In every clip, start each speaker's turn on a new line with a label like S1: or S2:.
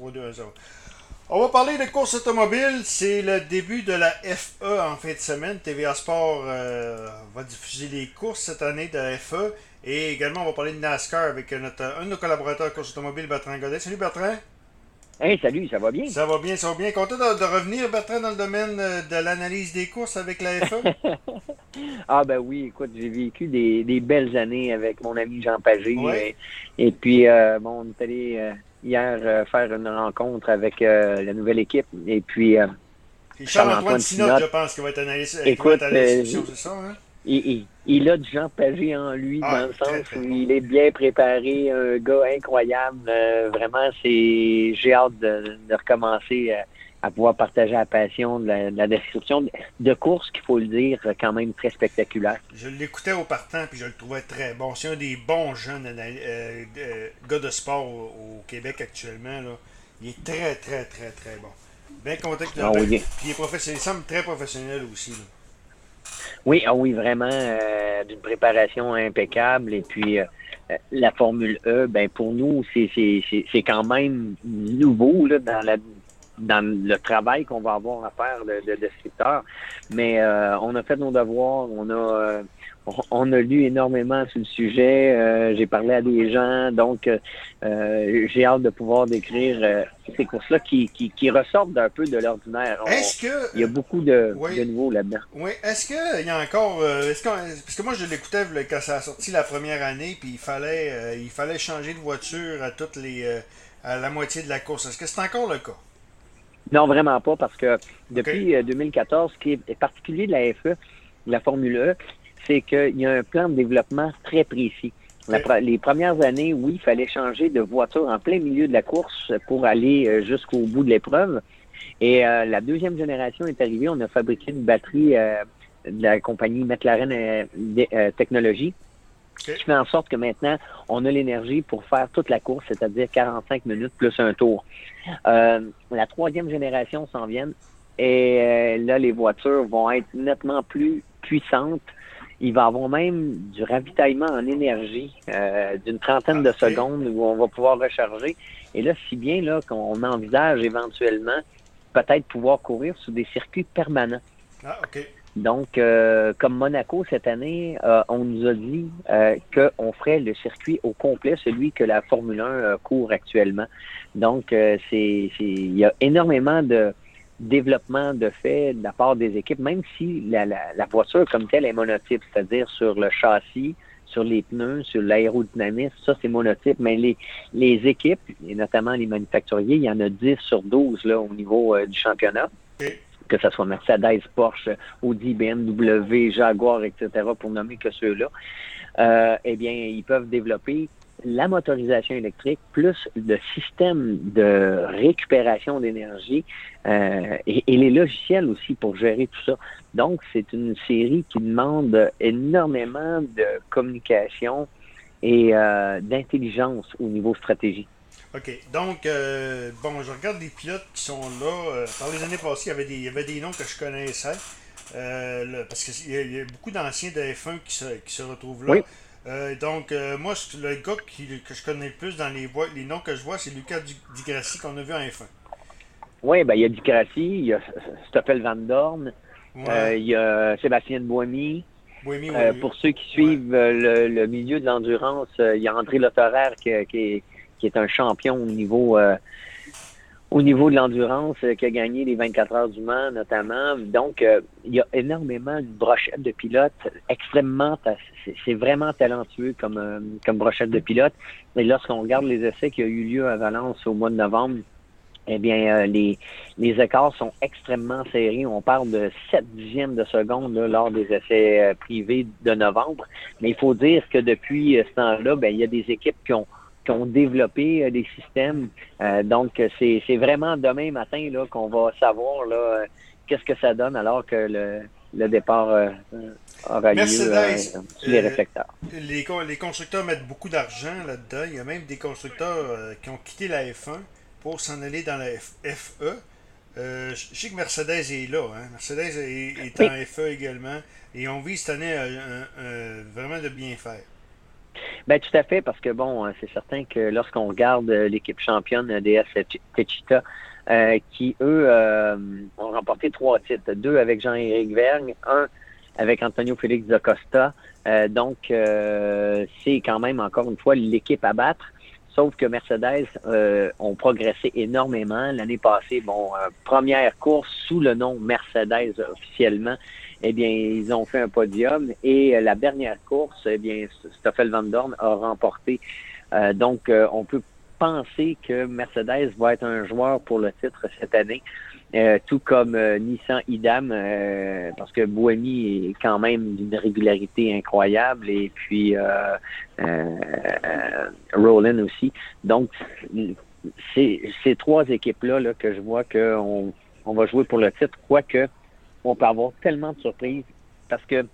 S1: 3-2-1-0. On va parler de course automobile. C'est le début de la FE en fin de semaine. TVA Sport euh, va diffuser les courses cette année de la FE. Et également, on va parler de NASCAR avec notre, un de nos collaborateurs course automobile, Bertrand Godet. Salut Bertrand.
S2: Hey, salut, ça va bien?
S1: Ça va bien, ça va bien. Content de, de revenir, Bertrand, dans le domaine euh, de l'analyse des courses avec la FE?
S2: ah ben oui, écoute, j'ai vécu des, des, belles années avec mon ami Jean Pagé.
S1: Ouais.
S2: Et, et, puis, euh, bon, on est allé euh, hier euh, faire une rencontre avec euh, la nouvelle équipe. Et puis...
S1: Et Charles-Antoine Sinot, je pense, qui va être analysé.
S2: Écoute,
S1: c'est ça, hein?
S2: Il, il, il, a du Jean Pagé en lui,
S1: Ah,
S2: dans le sens où il est bien préparé, un gars incroyable. Euh, vraiment, c'est j'ai hâte de, de recommencer à, pouvoir partager la passion de la, de la description de, course, qu'il faut le dire, quand même très spectaculaire.
S1: Je l'écoutais au partant, puis je le trouvais très bon. C'est un des bons jeunes euh, euh, gars de sport au, au Québec actuellement. Là. Il est très, très, très, très bon. Bien content que
S2: Ah oui.
S1: Puis il est professionnel. Il semble très professionnel aussi. Là.
S2: Oui, ah oui, vraiment, euh, d'une préparation impeccable. Et puis, la Formule E, ben pour nous, c'est quand même nouveau là, dans, la, dans le travail qu'on va avoir à faire de, de descripteur. Mais euh, on a fait nos devoirs, on a, euh, on, a lu énormément sur le sujet. euh, J'ai parlé à des gens, donc euh, j'ai hâte de pouvoir décrire euh, ces courses-là qui, qui, qui ressortent d'un peu de l'ordinaire.
S1: Est-ce que.
S2: Il y a beaucoup de,
S1: Oui.
S2: de nouveaux là-dedans.
S1: Oui, est-ce qu'il y a encore. euh, est-ce parce que moi, je l'écoutais quand ça a sorti la première année, puis il fallait, euh, il fallait changer de voiture à toutes les. euh, à la moitié de la course. Est-ce que c'est encore le cas?
S2: Non, vraiment pas, parce que depuis euh, 2014, ce qui est particulier de la FE, de la Formule E, c'est qu'il y a un plan de développement très précis. La les premières années, oui, il fallait changer de voiture en plein milieu de la course pour aller euh, jusqu'au bout de l'épreuve. Et euh, la deuxième génération est arrivée. On a fabriqué une batterie euh, de la compagnie McLaren euh, euh, Technologies
S1: Ok.
S2: qui fait en sorte que maintenant, on a l'énergie pour faire toute la course, c'est-à-dire 45 minutes plus un tour. Euh, la troisième génération s'en vient et euh, là, les voitures vont être nettement plus puissantes. Il va y avoir même du ravitaillement en énergie euh, d'une trentaine de secondes où on va pouvoir recharger. Et là, si bien là qu'on envisage éventuellement peut-être pouvoir courir sur des circuits permanents.
S1: Ah, OK.
S2: Donc, euh, comme Monaco cette année, euh, on nous a dit euh, qu'on ferait le circuit au complet, celui que la Formule 1 euh, court actuellement. Donc, euh, c'est, il y a énormément de développement de fait de la part des équipes, même si la, la, la voiture comme telle est monotype, c'est-à-dire sur le châssis, sur les pneus, sur l'aérodynamisme, ça c'est monotype, mais les, les équipes, et notamment les manufacturiers, il y en a 10 sur 12 là, au niveau euh, du championnat. Que ce soit Mercedes, Porsche, Audi, BMW, Jaguar, etc., pour nommer que ceux-là, euh, eh bien, ils peuvent développer la motorisation électrique plus le système de récupération d'énergie euh, et, les logiciels aussi pour gérer tout ça. Donc, c'est une série qui demande énormément de communication et euh, d'intelligence au niveau stratégie.
S1: OK. Donc, euh, bon, je regarde les pilotes qui sont là. Euh, par les années passées, il y avait des, il y avait des noms que je connaissais. Euh, là, parce qu'il y, y a beaucoup d'anciens de F1 qui se, qui se retrouvent là.
S2: Oui.
S1: Euh, donc, moi, le gars qui, que je connais le plus dans les, voix, les noms que je vois, c'est Lucas Di Grassi qu'on a vu en F1.
S2: Oui, ben, il y a Di Grassi, il y a Stoffel Van Dorn,
S1: Ouais.
S2: euh, il y a Sébastien Euh,
S1: oui.
S2: pour ceux qui suivent le, le milieu de l'endurance, euh, il y a André Lotterer qui, qui, est, qui est un champion au niveau euh, au niveau de l'endurance, euh, qui a gagné les 24 heures du Mans notamment. Donc, euh, il y a énormément de brochettes de pilotes, extrêmement, c'est vraiment talentueux comme, comme brochette de pilote. Et lorsqu'on regarde les essais qui ont eu lieu à Valence au mois de novembre, eh bien, les, les écarts sont extrêmement serrés. On parle de 7 dixièmes de seconde lors des essais privés de novembre. Mais il faut dire que depuis ce temps-là, ben, il y a des équipes qui ont, qui ont développé euh, des systèmes. Euh, donc, c'est c'est vraiment demain matin là qu'on va savoir là euh, qu'est-ce que ça donne alors que le, le départ euh, aura lieu
S1: Mercedes,
S2: sur les réflecteurs.
S1: Les, con- les constructeurs mettent beaucoup d'argent là-dedans. Il y a même des constructeurs qui ont quitté la F1 pour s'en aller dans la FE. Je sais que Mercedes est là. Hein. Mercedes est, est
S2: Oui.
S1: en FE également. Et on vise cette année vraiment de bien faire.
S2: Ben tout à fait, parce que bon, euh, c'est certain que lorsqu'on regarde euh, l'équipe championne DS Techita, euh, qui eux ont remporté trois titres, deux avec Jean-Éric Vergne, un avec Antonio Félix da Costa. donc c'est quand même encore une fois l'équipe à battre. Sauf que Mercedes ont progressé énormément. L'année passée, bon, première course sous le nom Mercedes officiellement eh bien, ils ont fait un podium. Et euh, la dernière course, eh bien, Stoffel Van Dorn a remporté. Euh, donc, euh, on peut penser que Mercedes va être un joueur pour le titre cette année. tout comme Nissan Idam, parce que Boemi est quand même d'une régularité incroyable, et puis Roland aussi. Donc, c'est ces trois équipes-là là, que je vois qu'on on va jouer pour le titre, quoique on peut avoir tellement de surprises parce que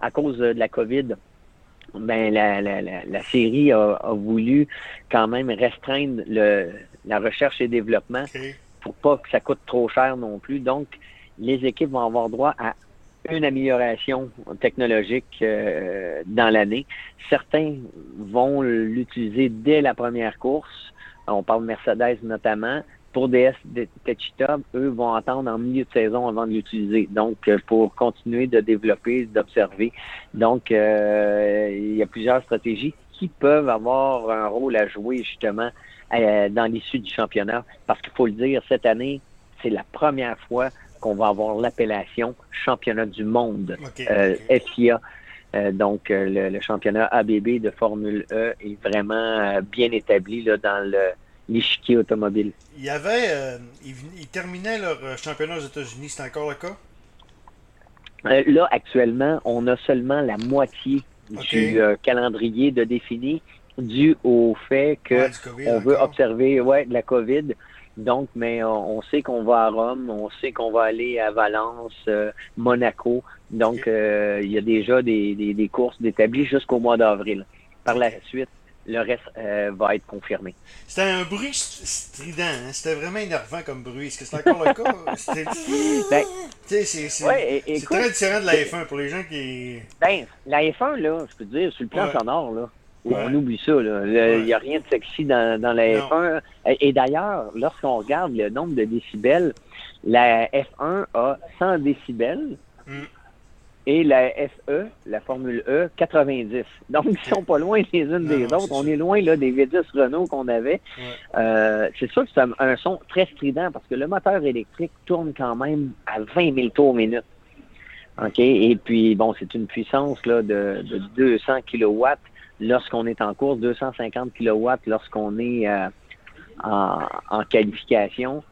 S2: à cause de la COVID, ben la, la, la, série a, voulu quand même restreindre le, la recherche et développement pour pas que ça coûte trop cher non plus. Donc, les équipes vont avoir droit à une amélioration technologique euh, dans l'année. Certains vont l'utiliser dès la première course. On parle de Mercedes notamment pour DS Techita, eux vont attendre en milieu de saison avant de l'utiliser. Donc, euh, pour continuer de développer, d'observer. Donc, euh, il y a plusieurs stratégies qui peuvent avoir un rôle à jouer justement euh, dans l'issue du championnat. Parce qu'il faut le dire, cette année, c'est la première fois qu'on va avoir l'appellation championnat du monde FIA. donc, le, championnat ABB de Formule E est vraiment bien établi là, dans le l'échiquier automobile.
S1: Il y avait. Euh, ils, terminaient leur euh, championnat aux États-Unis, c'est encore le cas?
S2: Euh, là, actuellement, on a seulement la moitié du calendrier de défini dû au fait que on veut observer ouais, de la COVID. Donc, mais on, sait qu'on va à Rome, on sait qu'on va aller à Valence, Monaco. Donc, il y a déjà des, des, des courses d'établies jusqu'au mois d'avril. Par la suite, le reste euh, va être confirmé.
S1: C'était un bruit strident, hein? c'était vraiment énervant comme bruit. Est-ce que c'est encore le cas? ben, c'est très différent de la F1 pour les gens qui.
S2: Ben, la F1, là, je peux te dire, sur le plan sonore, là, on oublie ça. Il n'y a rien de sexy dans, dans la F1. Et, d'ailleurs, lorsqu'on regarde le nombre de décibels, la F1 a 100 décibels. Mm et la FE, la Formule E, 90. Donc, ils sont pas loin les unes des autres. On est loin là, des V10 Renault qu'on avait. Euh, c'est sûr que c'est un, son très strident parce que le moteur électrique tourne quand même à 20 000 tours minute. OK? Et puis, bon, c'est une puissance là, de, de 200 kW lorsqu'on est en course, 250 kW lorsqu'on est euh, en, en, qualification.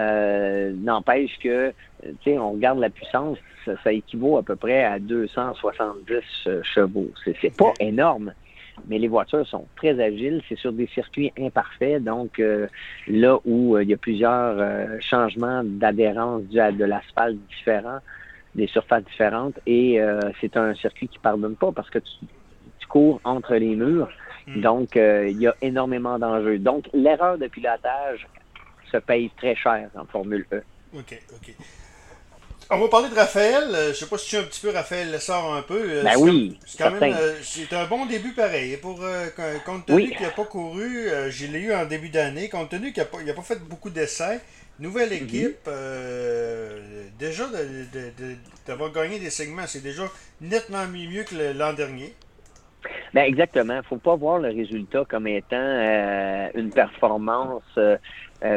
S2: Euh, n'empêche que, tu sais, on regarde la puissance, ça, équivaut à peu près à 270 euh, chevaux. C'est pas énorme, mais les voitures sont très agiles. C'est sur des circuits imparfaits, donc euh, là où il y a plusieurs changements d'adhérence dû à de l'asphalte différent, des surfaces différentes, et c'est un circuit qui pardonne pas parce que tu, tu cours entre les murs. Hmm. Donc, il y a énormément d'enjeux. Donc, l'erreur de pilotage se paye très cher en Formule E.
S1: OK, OK. On va parler de Raphaël. Euh, je sais pas si tu as un petit peu Raphaël le sort un peu.
S2: Euh, ben oui.
S1: C'est quand même euh, c'est un bon début pareil. Pour compte tenu qu'il n'a pas couru, je l'ai eu en début d'année. Compte tenu qu'il n'a pas, pas, fait beaucoup d'essais, nouvelle mhm. équipe, déjà d'avoir gagné des segments, c'est déjà nettement mieux que l'an dernier.
S2: Ben exactement. Faut pas voir le résultat comme étant une performance euh,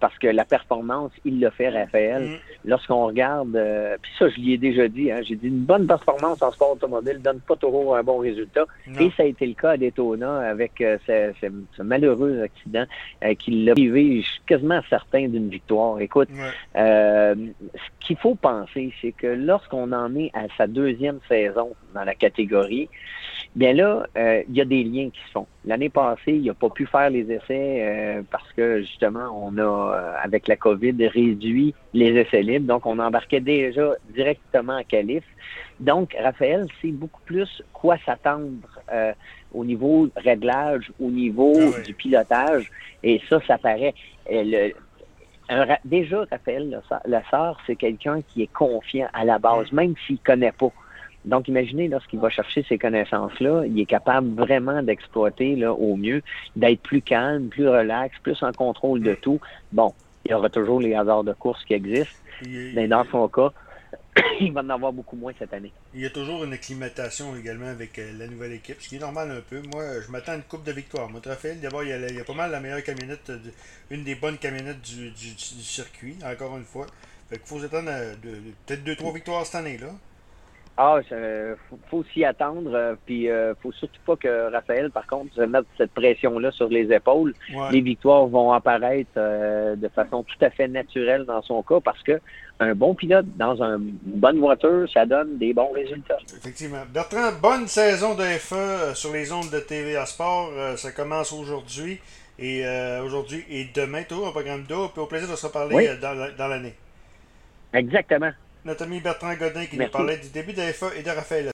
S2: parce que la performance, il l'a fait, Raphaël. Mm. Lorsqu'on regarde, euh, puis ça, je l'ai déjà dit, hein, j'ai dit une bonne performance en sport automobile donne pas toujours un bon résultat. Et ça a été le cas à Daytona avec euh, ce, malheureux accident qui l'a privé, je suis quasiment certain d'une victoire. Écoute, ce qu'il faut penser, c'est que lorsqu'on en est à sa deuxième saison dans la catégorie, bien là, il y a des liens qui se font. L'année passée, il n'a pas pu faire les essais parce que justement, on a euh, avec la COVID, réduit les essais libres. Donc, on embarquait déjà directement en qualif. Donc, Raphaël, c'est beaucoup plus quoi s'attendre euh, au niveau réglage, au niveau ah du pilotage. Et ça, ça paraît. Euh, déjà, Raphaël Lassard, c'est quelqu'un qui est confiant à la base, même s'il ne connaît pas. Donc, imaginez, lorsqu'il va chercher ces connaissances-là, il est capable vraiment d'exploiter là, au mieux, d'être plus calme, plus relax, plus en contrôle de tout. Bon, il y aura toujours les hasards de course qui existent, mais dans son cas, il va en avoir beaucoup moins cette année.
S1: Il y a toujours une acclimatation également avec euh, la nouvelle équipe, ce qui est normal un peu. Moi, je m'attends à une coupe de victoire. Moi, Raphaël, d'abord, il, y a pas mal la meilleure camionnette, une des bonnes camionnettes du, circuit, encore une fois. Fait qu'il faut s'attendre à peut-être deux, trois victoires cette année, là.
S2: Ah, il faut, s'y attendre. Euh, puis, il euh, faut surtout pas que Raphaël, par contre, se mette cette pression-là sur les épaules. Les victoires vont apparaître euh, de façon tout à fait naturelle dans son cas parce que un bon pilote dans une bonne voiture, ça donne des bons résultats.
S1: Effectivement. Bertrand, bonne saison de FE sur les ondes de TVA Sport. ça commence aujourd'hui et aujourd'hui et demain, tout un programme d'eau. Puis au plaisir de se reparler dans l'année.
S2: Exactement
S1: notre ami Bertrand Godin qui nous parlait du début de FA et de Raphaël